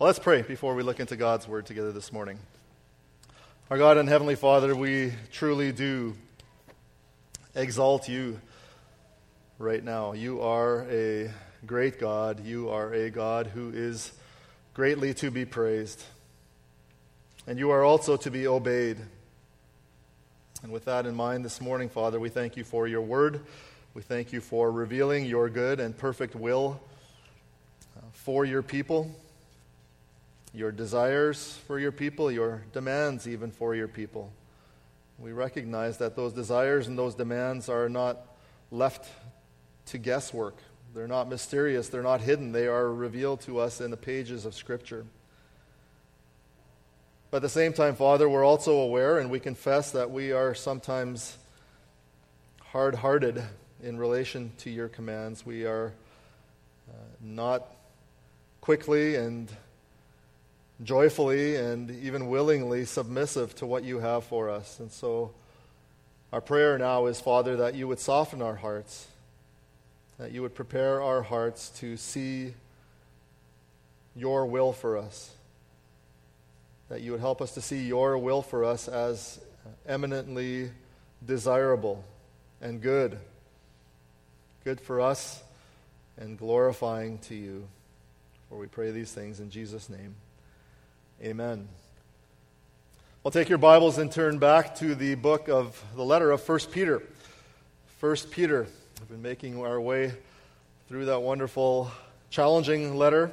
Well, let's pray before we look into God's Word together this morning. Our God and Heavenly Father, we truly do exalt you right now. You are a great God. You are a God who is greatly to be praised. And you are also to be obeyed. And with that in mind this morning, Father, we thank you for your word. We thank you for revealing your good and perfect will uh, for your people your desires for your people, your demands even for your people. We recognize that those desires and those demands are not left to guesswork. They're not mysterious, they're not hidden. They are revealed to us in the pages of Scripture. But at the same time, Father, we're also aware and we confess that we are sometimes hard hearted in relation to your commands. We are uh, not quickly and joyfully and even willingly submissive to what you have for us. And so, our prayer now is, Father, that you would soften our hearts, that you would prepare our hearts to see your will for us, that you would help us to see your will for us as eminently desirable and good, good for us and glorifying to you. For we pray these things in Jesus' name. Amen. Well, take your Bibles and turn back to the book of the letter of 1 Peter. 1 Peter. We've been making our way through that wonderful, challenging letter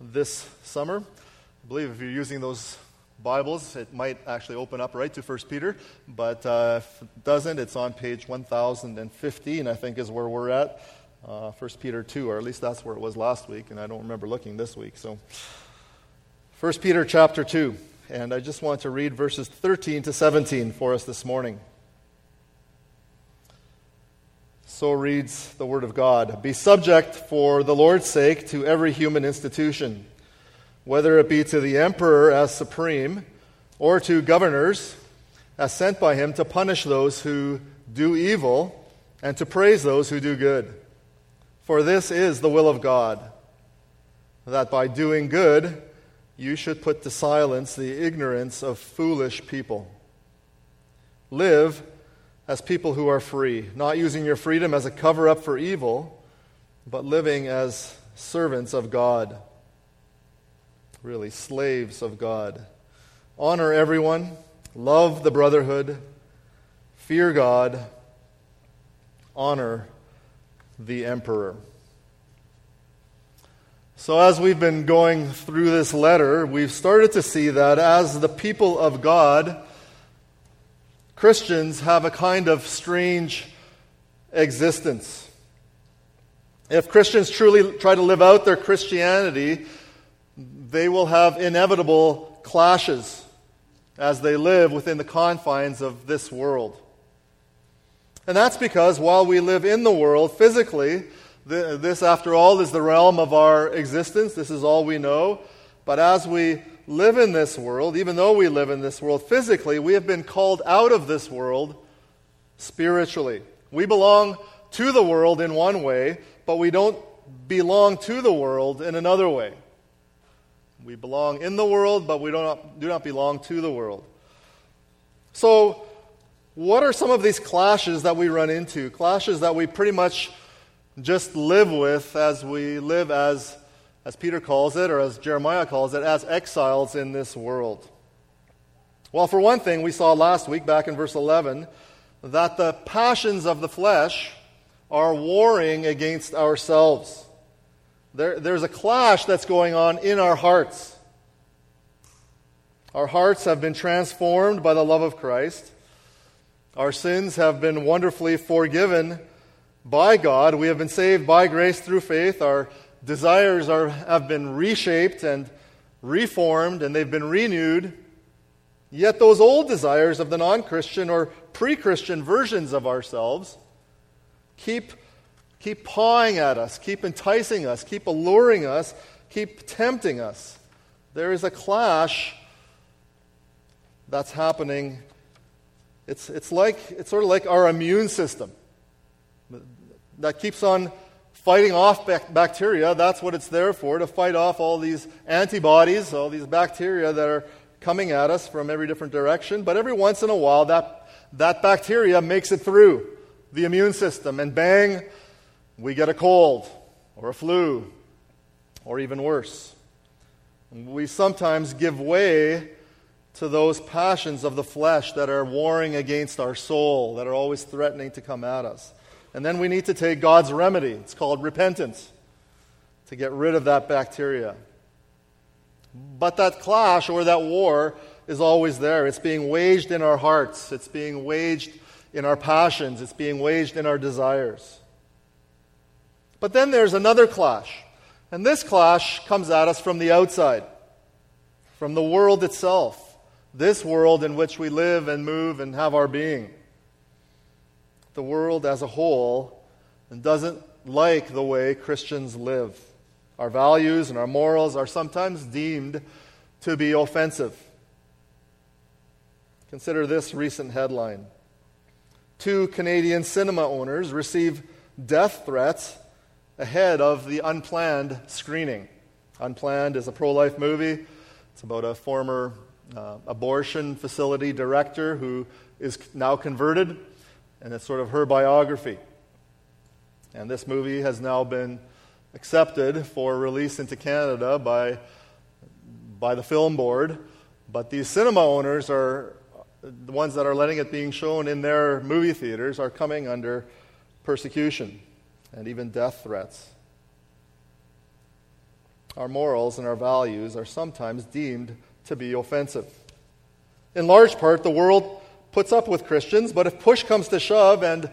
this summer. I believe if you're using those Bibles, it might actually open up right to 1 Peter, but uh, if it doesn't, it's on page 1015, I think, is where we're at. Uh, 1 Peter 2, or at least that's where it was last week, and I don't remember looking this week. So 1 Peter chapter 2, and I just want to read verses 13 to 17 for us this morning. So reads the Word of God Be subject for the Lord's sake to every human institution, whether it be to the emperor as supreme, or to governors as sent by him to punish those who do evil and to praise those who do good. For this is the will of God, that by doing good, you should put to silence the ignorance of foolish people. Live as people who are free, not using your freedom as a cover up for evil, but living as servants of God. Really, slaves of God. Honor everyone, love the brotherhood, fear God, honor the emperor. So, as we've been going through this letter, we've started to see that as the people of God, Christians have a kind of strange existence. If Christians truly try to live out their Christianity, they will have inevitable clashes as they live within the confines of this world. And that's because while we live in the world physically, this, after all, is the realm of our existence. This is all we know. But as we live in this world, even though we live in this world physically, we have been called out of this world spiritually. We belong to the world in one way, but we don't belong to the world in another way. We belong in the world, but we do not, do not belong to the world. So, what are some of these clashes that we run into? Clashes that we pretty much just live with as we live as, as Peter calls it, or as Jeremiah calls it, as exiles in this world. Well, for one thing, we saw last week, back in verse 11, that the passions of the flesh are warring against ourselves. There, there's a clash that's going on in our hearts. Our hearts have been transformed by the love of Christ. Our sins have been wonderfully forgiven by God. We have been saved by grace through faith. Our desires are, have been reshaped and reformed, and they've been renewed. Yet those old desires of the non Christian or pre Christian versions of ourselves keep, keep pawing at us, keep enticing us, keep alluring us, keep tempting us. There is a clash that's happening. It's, it's, like, it's sort of like our immune system that keeps on fighting off bacteria. That's what it's there for, to fight off all these antibodies, all these bacteria that are coming at us from every different direction. But every once in a while, that, that bacteria makes it through the immune system, and bang, we get a cold or a flu, or even worse. We sometimes give way to those passions of the flesh that are warring against our soul, that are always threatening to come at us. And then we need to take God's remedy. It's called repentance to get rid of that bacteria. But that clash or that war is always there. It's being waged in our hearts, it's being waged in our passions, it's being waged in our desires. But then there's another clash. And this clash comes at us from the outside, from the world itself, this world in which we live and move and have our being the world as a whole and doesn't like the way Christians live. Our values and our morals are sometimes deemed to be offensive. Consider this recent headline Two Canadian cinema owners receive death threats ahead of the unplanned screening. Unplanned is a pro life movie. It's about a former uh, abortion facility director who is now converted and it's sort of her biography. And this movie has now been accepted for release into Canada by, by the film board, but these cinema owners are the ones that are letting it being shown in their movie theaters are coming under persecution and even death threats. Our morals and our values are sometimes deemed to be offensive. In large part, the world puts up with Christians, but if push comes to shove and,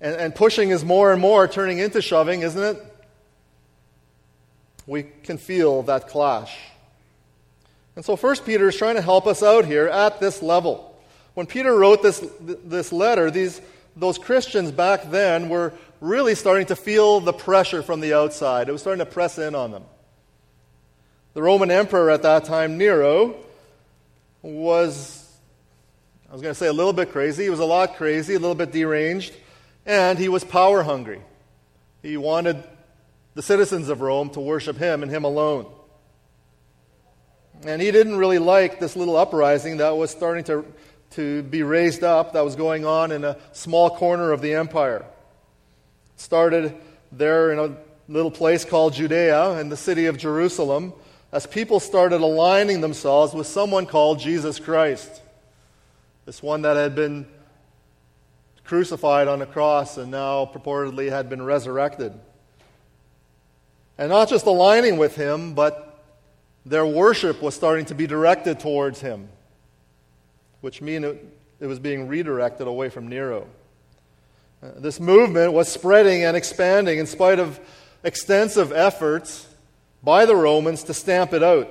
and, and pushing is more and more turning into shoving, isn't it? We can feel that clash. And so, First Peter is trying to help us out here at this level. When Peter wrote this, this letter, these, those Christians back then were really starting to feel the pressure from the outside. It was starting to press in on them. The Roman emperor at that time, Nero, was I was going to say a little bit crazy. He was a lot crazy, a little bit deranged, and he was power hungry. He wanted the citizens of Rome to worship him and him alone. And he didn't really like this little uprising that was starting to, to be raised up, that was going on in a small corner of the empire. It started there in a little place called Judea in the city of Jerusalem as people started aligning themselves with someone called Jesus Christ. This one that had been crucified on a cross and now purportedly had been resurrected. And not just aligning with him, but their worship was starting to be directed towards him, which means it, it was being redirected away from Nero. Uh, this movement was spreading and expanding in spite of extensive efforts by the Romans to stamp it out.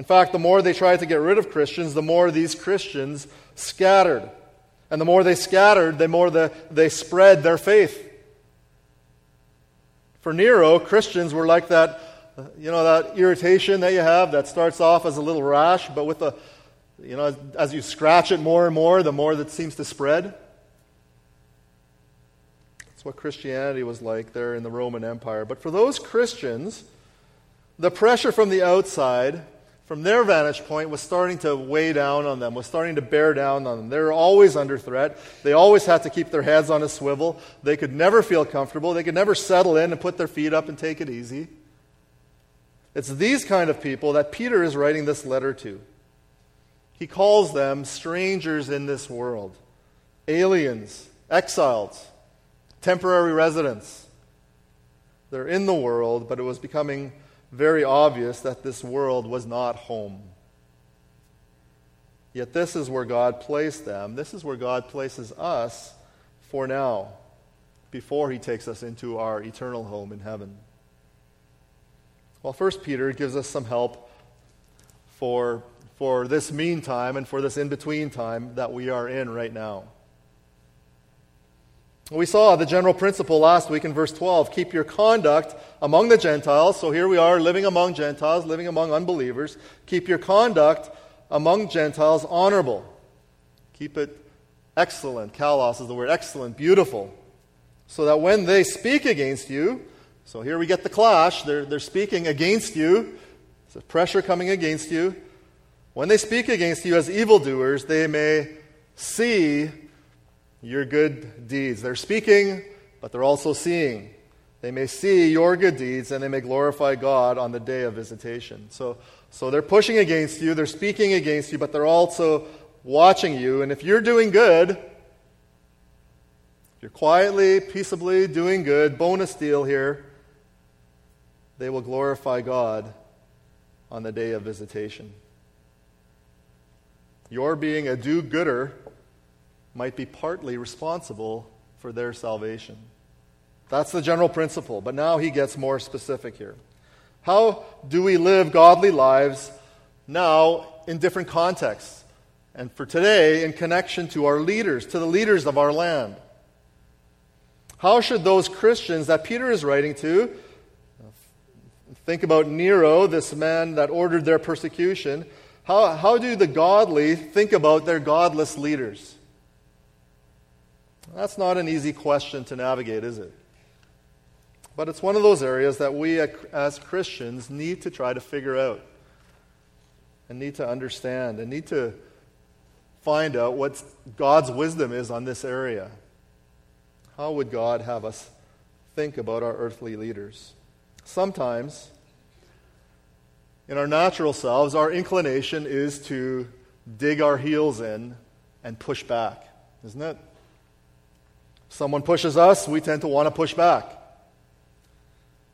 In fact, the more they tried to get rid of Christians, the more these Christians scattered. And the more they scattered, the more the, they spread their faith. For Nero, Christians were like that, uh, you know, that irritation that you have that starts off as a little rash, but with the, you know, as you scratch it more and more, the more that seems to spread. That's what Christianity was like there in the Roman Empire. But for those Christians, the pressure from the outside from their vantage point, was starting to weigh down on them, was starting to bear down on them. They were always under threat. They always had to keep their heads on a swivel. They could never feel comfortable. They could never settle in and put their feet up and take it easy. It's these kind of people that Peter is writing this letter to. He calls them strangers in this world, aliens, exiles, temporary residents. They're in the world, but it was becoming very obvious that this world was not home. Yet, this is where God placed them. This is where God places us for now, before He takes us into our eternal home in heaven. Well, First Peter gives us some help for, for this meantime and for this in between time that we are in right now. We saw the general principle last week in verse 12 keep your conduct among the Gentiles. So here we are living among Gentiles, living among unbelievers. Keep your conduct among Gentiles honorable. Keep it excellent. Kalos is the word excellent, beautiful. so that when they speak against you, so here we get the clash, they're, they're speaking against you, there's pressure coming against you. When they speak against you as evildoers, they may see your good deeds. They're speaking, but they're also seeing. They may see your good deeds and they may glorify God on the day of visitation. So, so they're pushing against you, they're speaking against you, but they're also watching you. And if you're doing good, you're quietly, peaceably doing good, bonus deal here, they will glorify God on the day of visitation. Your being a do gooder might be partly responsible for their salvation. That's the general principle, but now he gets more specific here. How do we live godly lives now in different contexts? And for today, in connection to our leaders, to the leaders of our land. How should those Christians that Peter is writing to, think about Nero, this man that ordered their persecution, how, how do the godly think about their godless leaders? That's not an easy question to navigate, is it? But it's one of those areas that we as Christians need to try to figure out and need to understand and need to find out what God's wisdom is on this area. How would God have us think about our earthly leaders? Sometimes, in our natural selves, our inclination is to dig our heels in and push back, isn't it? Someone pushes us, we tend to want to push back.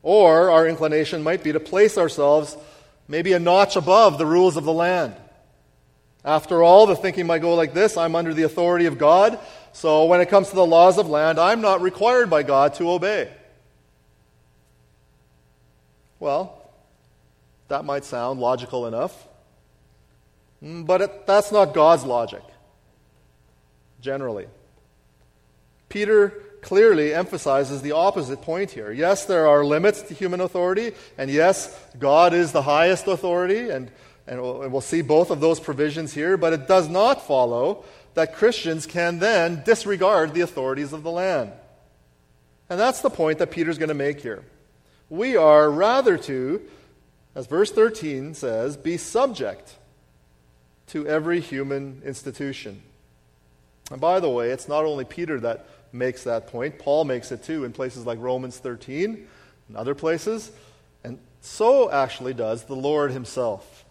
Or our inclination might be to place ourselves maybe a notch above the rules of the land. After all, the thinking might go like this I'm under the authority of God, so when it comes to the laws of land, I'm not required by God to obey. Well, that might sound logical enough, mm, but it, that's not God's logic, generally. Peter clearly emphasizes the opposite point here. Yes, there are limits to human authority, and yes, God is the highest authority, and, and we'll see both of those provisions here, but it does not follow that Christians can then disregard the authorities of the land. And that's the point that Peter's going to make here. We are rather to, as verse 13 says, be subject to every human institution. And by the way, it's not only Peter that makes that point. Paul makes it too in places like Romans 13 and other places. And so actually does the Lord himself.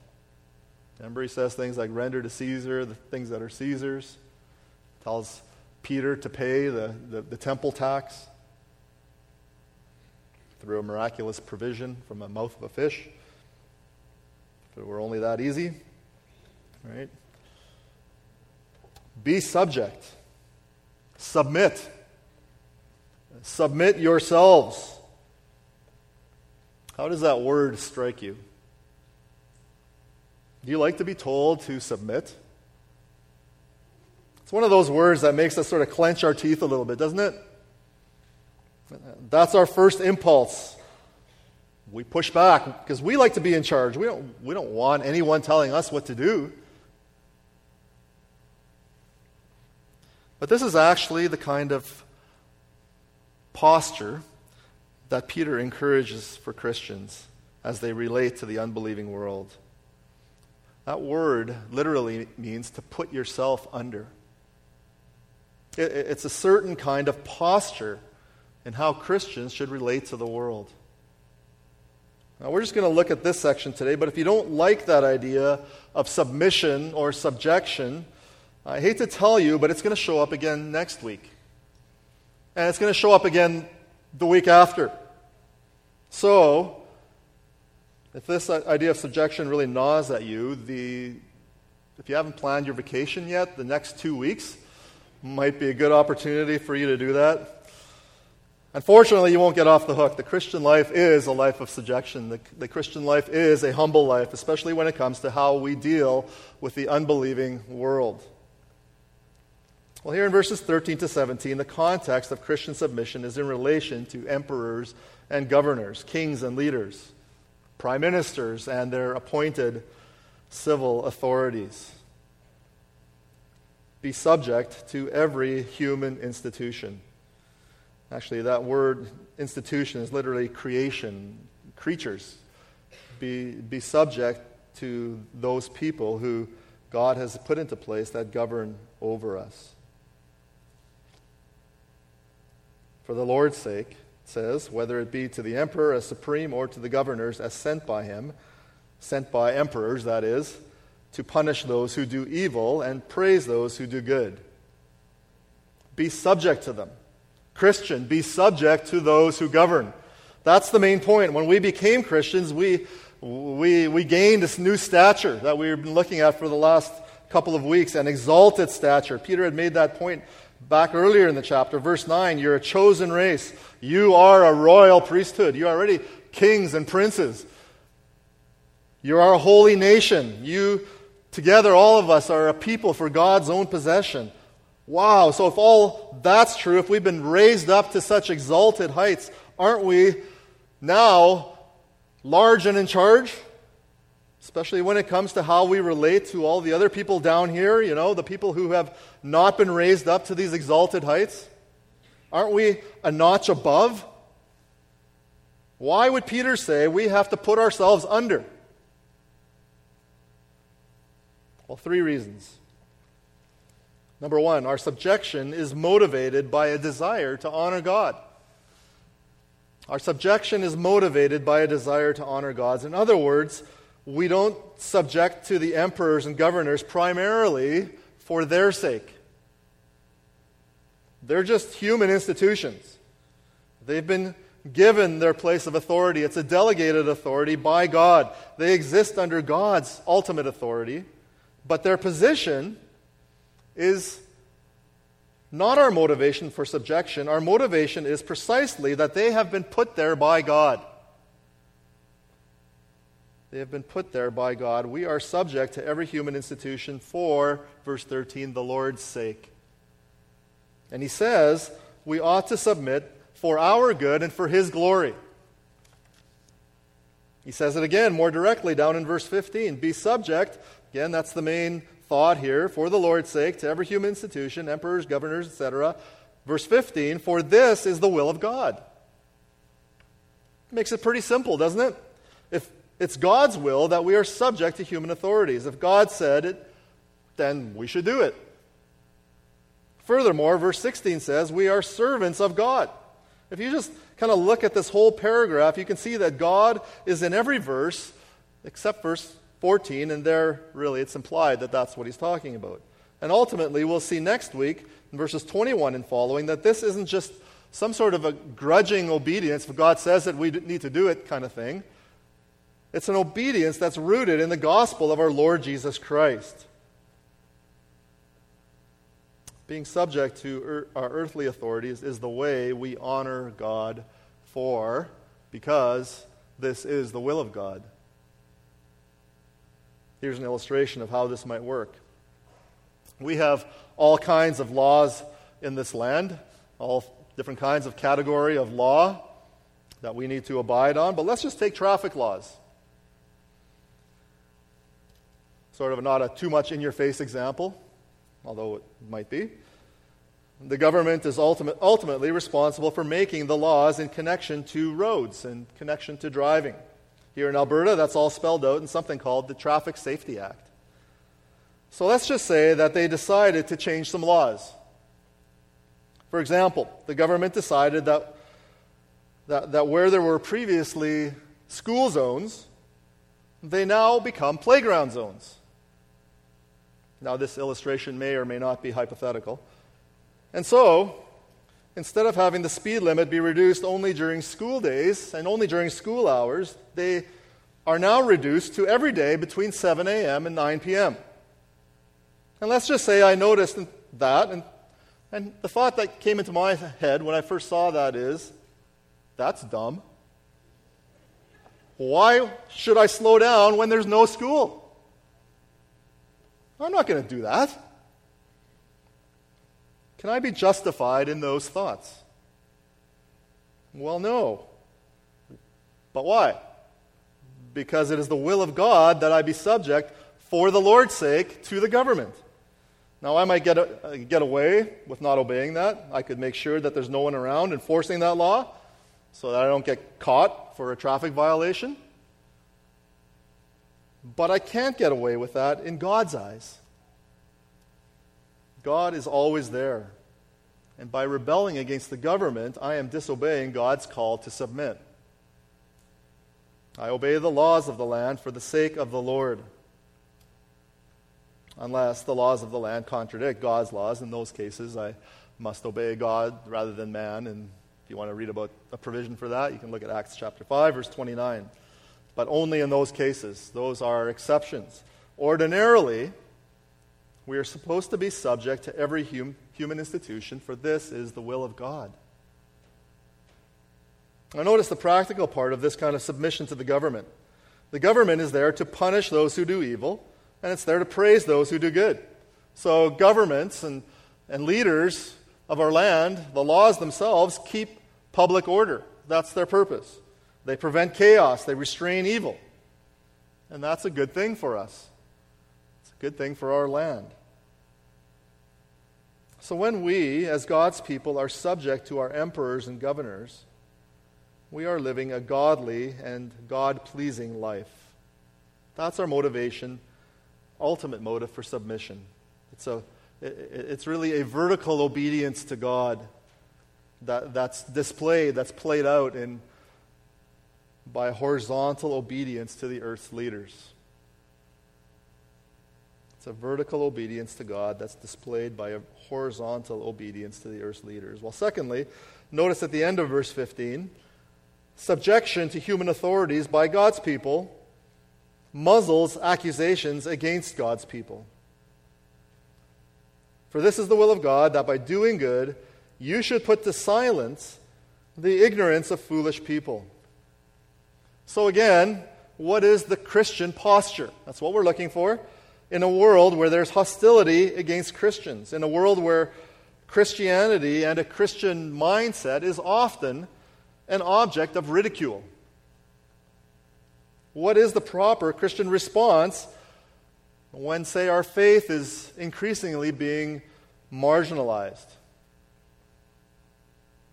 Remember, he says things like render to Caesar the things that are Caesar's, tells Peter to pay the, the, the temple tax through a miraculous provision from the mouth of a fish. If it were only that easy, right? Be subject Submit. Submit yourselves. How does that word strike you? Do you like to be told to submit? It's one of those words that makes us sort of clench our teeth a little bit, doesn't it? That's our first impulse. We push back because we like to be in charge. We don't, we don't want anyone telling us what to do. But this is actually the kind of posture that Peter encourages for Christians as they relate to the unbelieving world. That word literally means to put yourself under. It's a certain kind of posture in how Christians should relate to the world. Now, we're just going to look at this section today, but if you don't like that idea of submission or subjection, I hate to tell you, but it's going to show up again next week. And it's going to show up again the week after. So, if this idea of subjection really gnaws at you, the, if you haven't planned your vacation yet, the next two weeks might be a good opportunity for you to do that. Unfortunately, you won't get off the hook. The Christian life is a life of subjection. The, the Christian life is a humble life, especially when it comes to how we deal with the unbelieving world. Well, here in verses 13 to 17, the context of Christian submission is in relation to emperors and governors, kings and leaders, prime ministers, and their appointed civil authorities. Be subject to every human institution. Actually, that word institution is literally creation, creatures. Be, be subject to those people who God has put into place that govern over us. For the Lord's sake, says, whether it be to the emperor as supreme or to the governors as sent by him, sent by emperors, that is, to punish those who do evil and praise those who do good. Be subject to them. Christian, be subject to those who govern. That's the main point. When we became Christians, we, we, we gained this new stature that we've been looking at for the last couple of weeks, an exalted stature. Peter had made that point back earlier in the chapter. Verse 9 You're a chosen race, you are a royal priesthood, you are already kings and princes. You are a holy nation. You, together, all of us, are a people for God's own possession. Wow, so if all that's true, if we've been raised up to such exalted heights, aren't we now large and in charge? Especially when it comes to how we relate to all the other people down here, you know, the people who have not been raised up to these exalted heights. Aren't we a notch above? Why would Peter say we have to put ourselves under? Well, three reasons. Number one, our subjection is motivated by a desire to honor God. Our subjection is motivated by a desire to honor God. In other words, we don't subject to the emperors and governors primarily for their sake. They're just human institutions. They've been given their place of authority. It's a delegated authority by God. They exist under God's ultimate authority, but their position is not our motivation for subjection. Our motivation is precisely that they have been put there by God. They have been put there by God. We are subject to every human institution for, verse 13, the Lord's sake. And he says we ought to submit for our good and for his glory. He says it again more directly down in verse 15 Be subject, again, that's the main thought here, for the Lord's sake, to every human institution, emperors, governors, etc. Verse 15, for this is the will of God. Makes it pretty simple, doesn't it? If it's God's will that we are subject to human authorities. If God said it, then we should do it. Furthermore, verse 16 says, we are servants of God. If you just kind of look at this whole paragraph, you can see that God is in every verse, except verse 14, and there, really, it's implied that that's what he's talking about. And ultimately, we'll see next week, in verses 21 and following, that this isn't just some sort of a grudging obedience, if God says that we need to do it kind of thing. It's an obedience that's rooted in the gospel of our Lord Jesus Christ. Being subject to our earthly authorities is the way we honor God for, because this is the will of God. Here's an illustration of how this might work. We have all kinds of laws in this land, all different kinds of category of law that we need to abide on, but let's just take traffic laws. Sort of not a too much in your face example, although it might be. The government is ultimate, ultimately responsible for making the laws in connection to roads and connection to driving. Here in Alberta, that's all spelled out in something called the Traffic Safety Act. So let's just say that they decided to change some laws. For example, the government decided that, that, that where there were previously school zones, they now become playground zones. Now, this illustration may or may not be hypothetical. And so, instead of having the speed limit be reduced only during school days and only during school hours, they are now reduced to every day between 7 a.m. and 9 p.m. And let's just say I noticed that, and, and the thought that came into my head when I first saw that is that's dumb. Why should I slow down when there's no school? I'm not going to do that. Can I be justified in those thoughts? Well, no. But why? Because it is the will of God that I be subject, for the Lord's sake, to the government. Now, I might get, a, get away with not obeying that. I could make sure that there's no one around enforcing that law so that I don't get caught for a traffic violation. But I can't get away with that in God's eyes. God is always there. And by rebelling against the government, I am disobeying God's call to submit. I obey the laws of the land for the sake of the Lord. Unless the laws of the land contradict God's laws, in those cases, I must obey God rather than man. And if you want to read about a provision for that, you can look at Acts chapter 5, verse 29. But only in those cases. Those are exceptions. Ordinarily, we are supposed to be subject to every hum- human institution, for this is the will of God. Now, notice the practical part of this kind of submission to the government. The government is there to punish those who do evil, and it's there to praise those who do good. So, governments and, and leaders of our land, the laws themselves, keep public order. That's their purpose. They prevent chaos, they restrain evil. And that's a good thing for us. It's a good thing for our land. So, when we, as God's people, are subject to our emperors and governors, we are living a godly and God pleasing life. That's our motivation, ultimate motive for submission. It's, a, it's really a vertical obedience to God that, that's displayed, that's played out in, by horizontal obedience to the earth's leaders. It's a vertical obedience to God that's displayed by a horizontal obedience to the earth's leaders. Well, secondly, notice at the end of verse 15 subjection to human authorities by God's people muzzles accusations against God's people. For this is the will of God, that by doing good, you should put to silence the ignorance of foolish people. So, again, what is the Christian posture? That's what we're looking for. In a world where there's hostility against Christians, in a world where Christianity and a Christian mindset is often an object of ridicule. What is the proper Christian response when, say, our faith is increasingly being marginalized?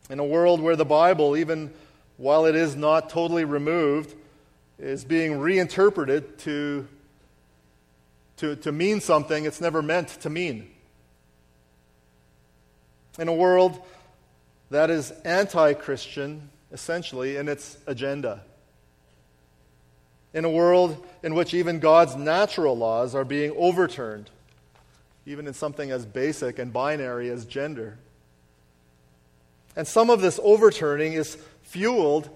In a world where the Bible, even while it is not totally removed, is being reinterpreted to, to, to mean something it's never meant to mean. In a world that is anti Christian essentially, in its agenda. In a world in which even God's natural laws are being overturned, even in something as basic and binary as gender. And some of this overturning is fueled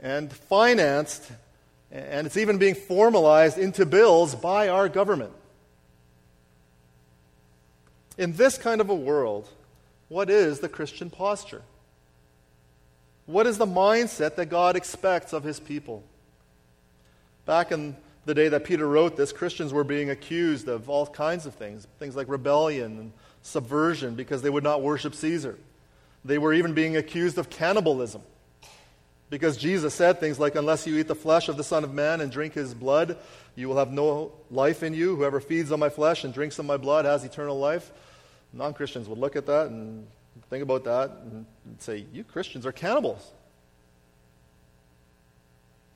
and financed, and it's even being formalized into bills by our government. In this kind of a world, what is the Christian posture? What is the mindset that God expects of his people? Back in the day that Peter wrote this, Christians were being accused of all kinds of things, things like rebellion and subversion because they would not worship Caesar. They were even being accused of cannibalism because Jesus said things like, Unless you eat the flesh of the Son of Man and drink his blood, you will have no life in you. Whoever feeds on my flesh and drinks on my blood has eternal life. Non Christians would look at that and think about that and say, You Christians are cannibals.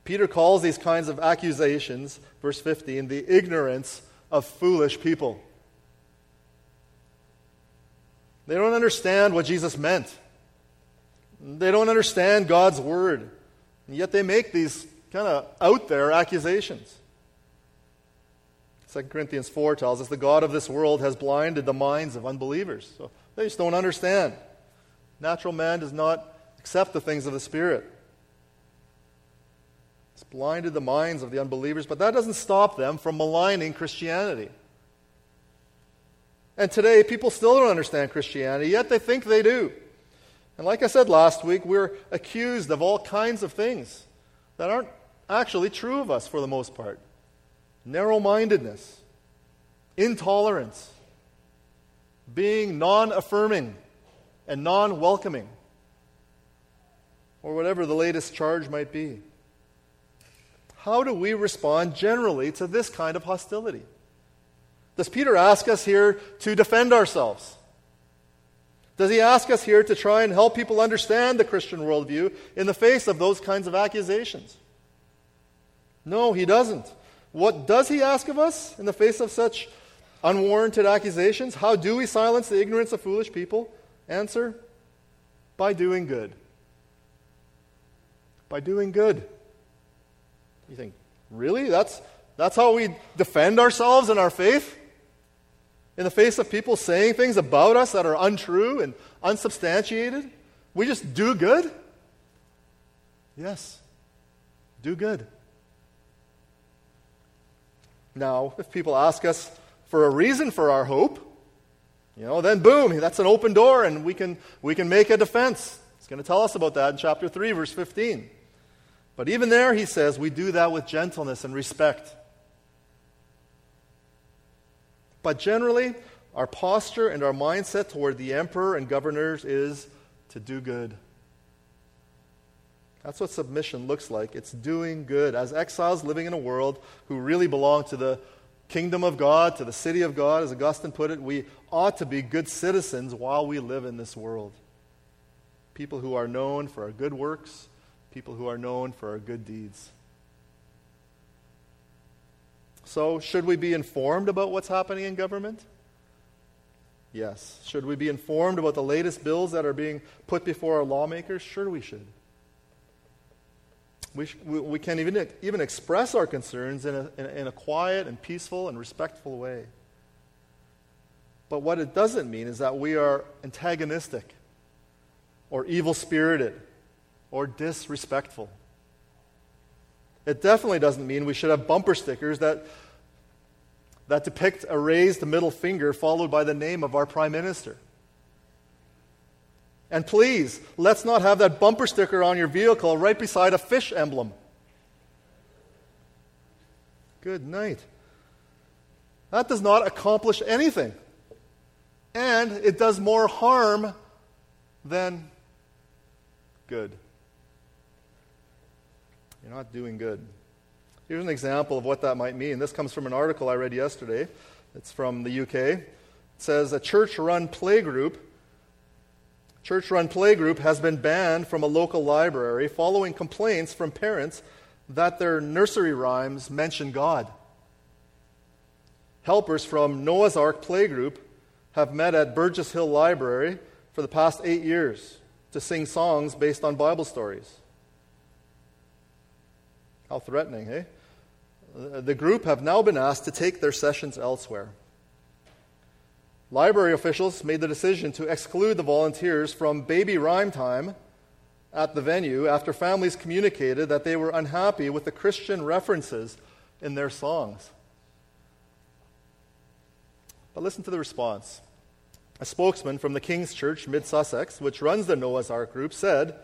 Peter calls these kinds of accusations, verse 15, the ignorance of foolish people. They don't understand what Jesus meant. They don't understand God's word. And yet they make these kind of out there accusations. 2 Corinthians 4 tells us the God of this world has blinded the minds of unbelievers. So they just don't understand. Natural man does not accept the things of the Spirit. It's blinded the minds of the unbelievers, but that doesn't stop them from maligning Christianity. And today, people still don't understand Christianity, yet they think they do. And like I said last week, we're accused of all kinds of things that aren't actually true of us for the most part narrow mindedness, intolerance, being non affirming and non welcoming, or whatever the latest charge might be. How do we respond generally to this kind of hostility? Does Peter ask us here to defend ourselves? Does he ask us here to try and help people understand the Christian worldview in the face of those kinds of accusations? No, he doesn't. What does he ask of us in the face of such unwarranted accusations? How do we silence the ignorance of foolish people? Answer by doing good. By doing good. You think, really? That's, that's how we defend ourselves in our faith? In the face of people saying things about us that are untrue and unsubstantiated? We just do good? Yes, do good. Now, if people ask us for a reason for our hope, you know, then boom, that's an open door and we can, we can make a defense. He's going to tell us about that in chapter 3, verse 15. But even there, he says, we do that with gentleness and respect. But generally, our posture and our mindset toward the emperor and governors is to do good. That's what submission looks like. It's doing good. As exiles living in a world who really belong to the kingdom of God, to the city of God, as Augustine put it, we ought to be good citizens while we live in this world. People who are known for our good works, people who are known for our good deeds. So, should we be informed about what's happening in government? Yes. Should we be informed about the latest bills that are being put before our lawmakers? Sure, we should. We, sh- we, can even, even express our concerns in a, in, a, in a quiet and peaceful and respectful way. But what it doesn't mean is that we are antagonistic or evil spirited or disrespectful. It definitely doesn't mean we should have bumper stickers that, that depict a raised middle finger followed by the name of our prime minister. And please, let's not have that bumper sticker on your vehicle right beside a fish emblem. Good night. That does not accomplish anything. And it does more harm than good. You're not doing good. Here's an example of what that might mean. This comes from an article I read yesterday. It's from the UK. It says a church run playgroup church run playgroup has been banned from a local library following complaints from parents that their nursery rhymes mention God. Helpers from Noah's Ark Playgroup have met at Burgess Hill Library for the past eight years to sing songs based on Bible stories. How threatening, eh? The group have now been asked to take their sessions elsewhere. Library officials made the decision to exclude the volunteers from baby rhyme time at the venue after families communicated that they were unhappy with the Christian references in their songs. But listen to the response. A spokesman from the King's Church, Mid Sussex, which runs the Noah's Ark group, said,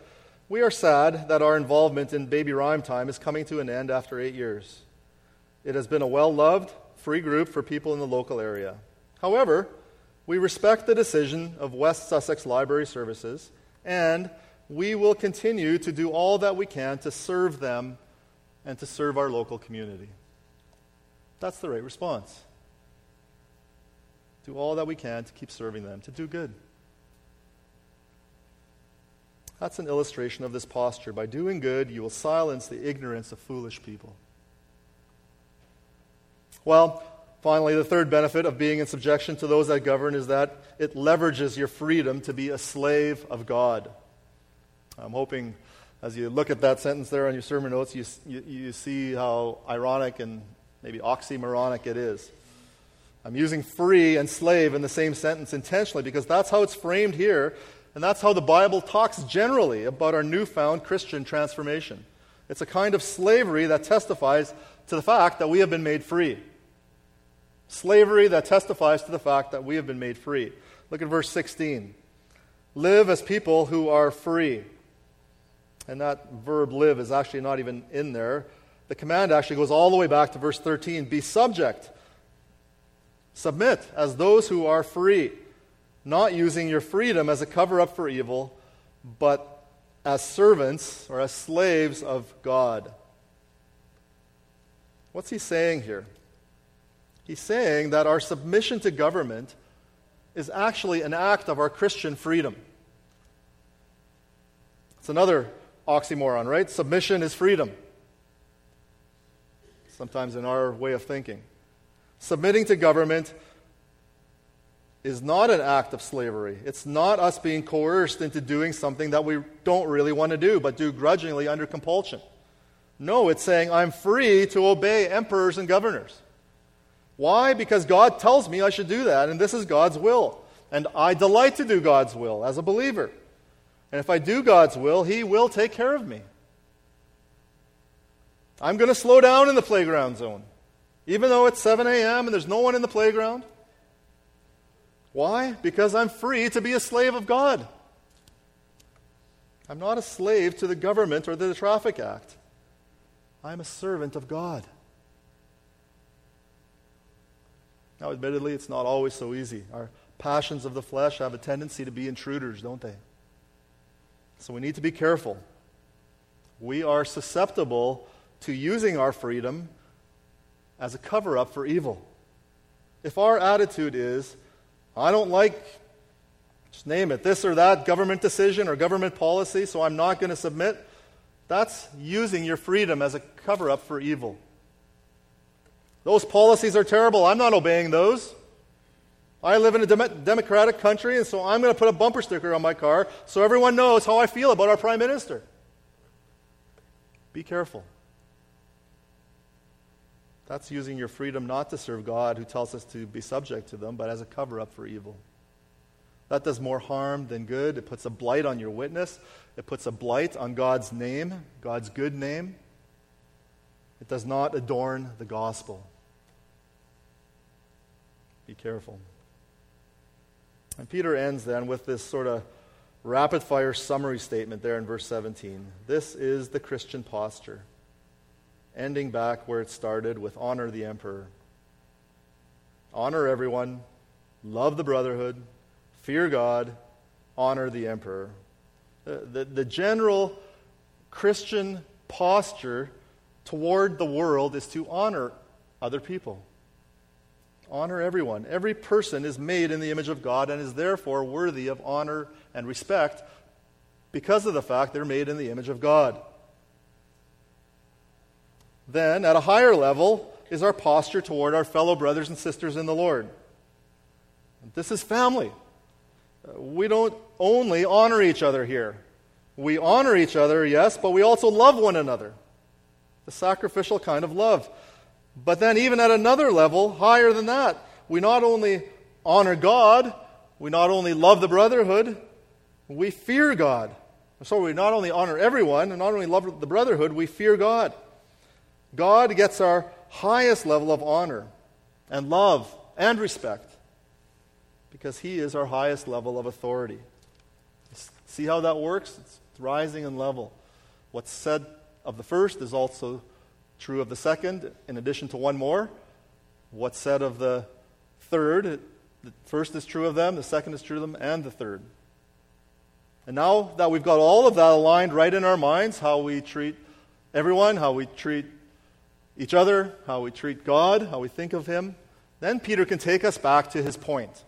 we are sad that our involvement in baby rhyme time is coming to an end after eight years. It has been a well loved, free group for people in the local area. However, we respect the decision of West Sussex Library Services, and we will continue to do all that we can to serve them and to serve our local community. That's the right response. Do all that we can to keep serving them, to do good. That's an illustration of this posture. By doing good, you will silence the ignorance of foolish people. Well, finally, the third benefit of being in subjection to those that govern is that it leverages your freedom to be a slave of God. I'm hoping as you look at that sentence there on your sermon notes, you, you, you see how ironic and maybe oxymoronic it is. I'm using free and slave in the same sentence intentionally because that's how it's framed here and that's how the Bible talks generally about our newfound Christian transformation. It's a kind of slavery that testifies to the fact that we have been made free. Slavery that testifies to the fact that we have been made free. Look at verse 16. Live as people who are free. And that verb live is actually not even in there. The command actually goes all the way back to verse 13 be subject, submit as those who are free not using your freedom as a cover up for evil, but as servants or as slaves of God. What's he saying here? He's saying that our submission to government is actually an act of our Christian freedom. It's another oxymoron, right? Submission is freedom. Sometimes in our way of thinking. Submitting to government is not an act of slavery. It's not us being coerced into doing something that we don't really want to do, but do grudgingly under compulsion. No, it's saying I'm free to obey emperors and governors. Why? Because God tells me I should do that, and this is God's will. And I delight to do God's will as a believer. And if I do God's will, He will take care of me. I'm going to slow down in the playground zone, even though it's 7 a.m. and there's no one in the playground. Why? Because I'm free to be a slave of God. I'm not a slave to the government or the Traffic Act. I'm a servant of God. Now, admittedly, it's not always so easy. Our passions of the flesh have a tendency to be intruders, don't they? So we need to be careful. We are susceptible to using our freedom as a cover up for evil. If our attitude is, I don't like, just name it, this or that government decision or government policy, so I'm not going to submit, that's using your freedom as a cover up for evil. Those policies are terrible. I'm not obeying those. I live in a dem- democratic country, and so I'm going to put a bumper sticker on my car so everyone knows how I feel about our prime minister. Be careful. That's using your freedom not to serve God, who tells us to be subject to them, but as a cover up for evil. That does more harm than good. It puts a blight on your witness, it puts a blight on God's name, God's good name. It does not adorn the gospel. Be careful. And Peter ends then with this sort of rapid fire summary statement there in verse 17. This is the Christian posture, ending back where it started with honor the emperor. Honor everyone, love the brotherhood, fear God, honor the emperor. The, the, the general Christian posture toward the world is to honor other people. Honor everyone. Every person is made in the image of God and is therefore worthy of honor and respect because of the fact they're made in the image of God. Then, at a higher level, is our posture toward our fellow brothers and sisters in the Lord. This is family. We don't only honor each other here. We honor each other, yes, but we also love one another. The sacrificial kind of love. But then, even at another level, higher than that, we not only honor God, we not only love the brotherhood, we fear God. So we not only honor everyone and not only love the brotherhood, we fear God. God gets our highest level of honor and love and respect because He is our highest level of authority. See how that works? It's rising in level. What's said of the first is also true of the second, in addition to one more. What's said of the third, the first is true of them, the second is true of them, and the third. And now that we've got all of that aligned right in our minds, how we treat everyone, how we treat each other, how we treat God, how we think of Him, then Peter can take us back to his point.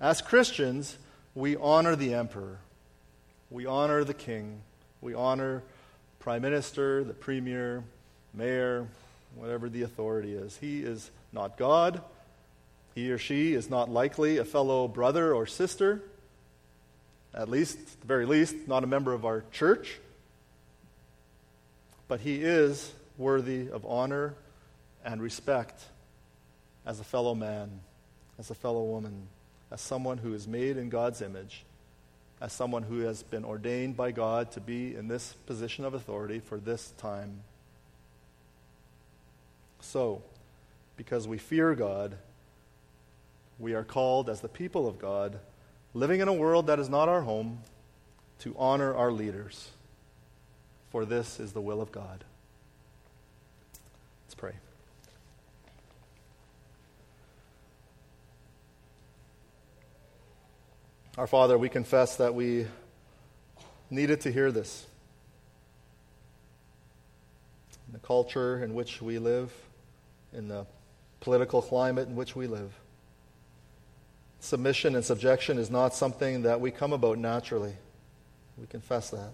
As Christians, we honor the emperor, we honor the king, we honor prime minister, the premier, mayor, whatever the authority is. He is not God. He or she is not likely a fellow brother or sister, at least, at the very least, not a member of our church. But he is worthy of honor and respect as a fellow man, as a fellow woman, as someone who is made in God's image as someone who has been ordained by God to be in this position of authority for this time. So, because we fear God, we are called as the people of God, living in a world that is not our home, to honor our leaders. For this is the will of God. Let's pray. Our Father, we confess that we needed to hear this. In the culture in which we live, in the political climate in which we live. Submission and subjection is not something that we come about naturally. We confess that.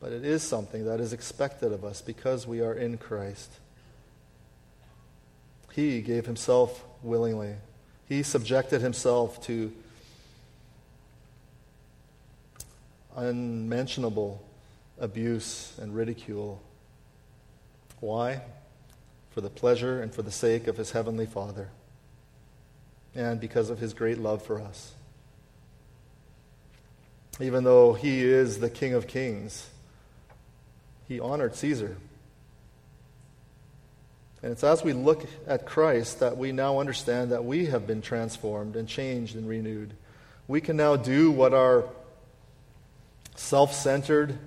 But it is something that is expected of us because we are in Christ. He gave himself willingly, he subjected himself to unmentionable abuse and ridicule. Why? For the pleasure and for the sake of his heavenly Father, and because of his great love for us. Even though he is the King of Kings, he honored Caesar. And it's as we look at Christ that we now understand that we have been transformed and changed and renewed. We can now do what our self centered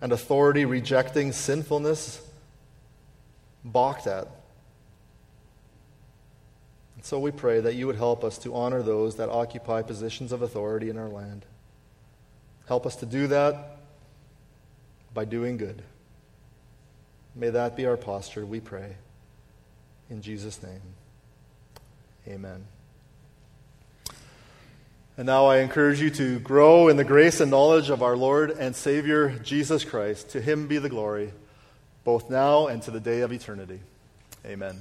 and authority rejecting sinfulness balked at. And so we pray that you would help us to honor those that occupy positions of authority in our land. Help us to do that by doing good. May that be our posture, we pray. In Jesus' name, amen. And now I encourage you to grow in the grace and knowledge of our Lord and Savior Jesus Christ. To him be the glory, both now and to the day of eternity. Amen.